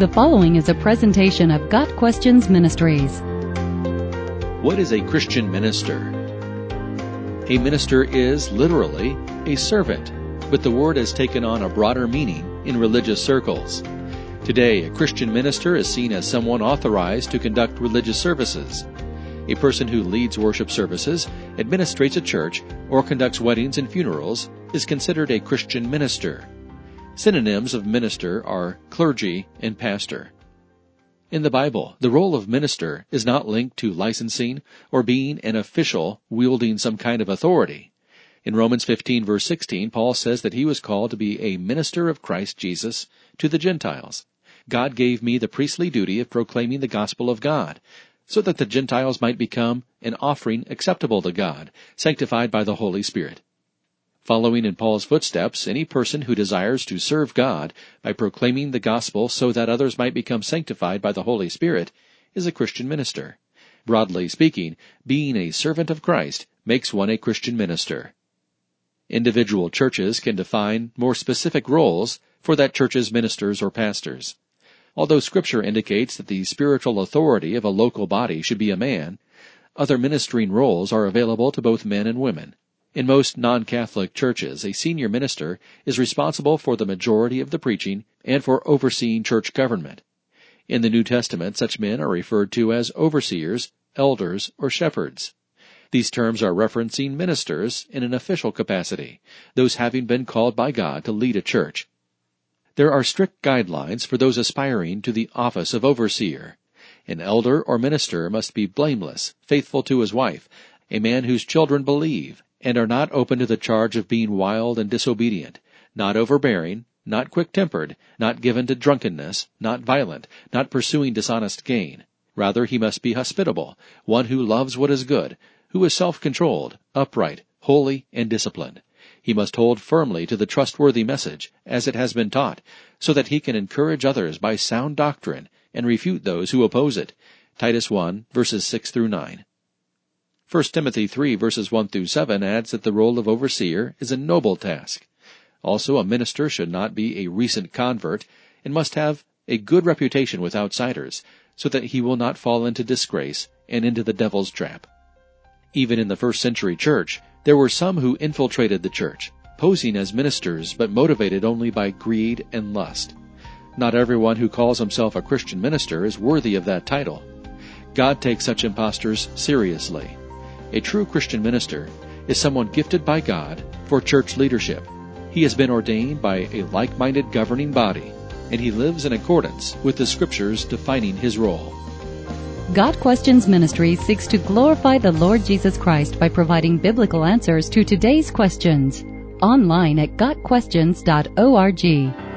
The following is a presentation of Got Questions Ministries. What is a Christian minister? A minister is literally a servant, but the word has taken on a broader meaning in religious circles. Today, a Christian minister is seen as someone authorized to conduct religious services. A person who leads worship services, administrates a church, or conducts weddings and funerals is considered a Christian minister. Synonyms of minister are clergy and pastor. In the Bible, the role of minister is not linked to licensing or being an official wielding some kind of authority. In Romans 15 verse 16, Paul says that he was called to be a minister of Christ Jesus to the Gentiles. God gave me the priestly duty of proclaiming the gospel of God, so that the Gentiles might become an offering acceptable to God, sanctified by the Holy Spirit. Following in Paul's footsteps, any person who desires to serve God by proclaiming the gospel so that others might become sanctified by the Holy Spirit is a Christian minister. Broadly speaking, being a servant of Christ makes one a Christian minister. Individual churches can define more specific roles for that church's ministers or pastors. Although scripture indicates that the spiritual authority of a local body should be a man, other ministering roles are available to both men and women. In most non-Catholic churches, a senior minister is responsible for the majority of the preaching and for overseeing church government. In the New Testament, such men are referred to as overseers, elders, or shepherds. These terms are referencing ministers in an official capacity, those having been called by God to lead a church. There are strict guidelines for those aspiring to the office of overseer. An elder or minister must be blameless, faithful to his wife, a man whose children believe, and are not open to the charge of being wild and disobedient, not overbearing, not quick-tempered, not given to drunkenness, not violent, not pursuing dishonest gain. Rather, he must be hospitable, one who loves what is good, who is self-controlled, upright, holy, and disciplined. He must hold firmly to the trustworthy message, as it has been taught, so that he can encourage others by sound doctrine and refute those who oppose it. Titus 1, verses 6 through 9. 1 Timothy 3 verses 1 through 7 adds that the role of overseer is a noble task. Also, a minister should not be a recent convert and must have a good reputation with outsiders so that he will not fall into disgrace and into the devil's trap. Even in the first century church, there were some who infiltrated the church, posing as ministers but motivated only by greed and lust. Not everyone who calls himself a Christian minister is worthy of that title. God takes such impostors seriously. A true Christian minister is someone gifted by God for church leadership. He has been ordained by a like-minded governing body, and he lives in accordance with the scriptures defining his role. Got Questions Ministry seeks to glorify the Lord Jesus Christ by providing biblical answers to today's questions. Online at GotQuestions.org.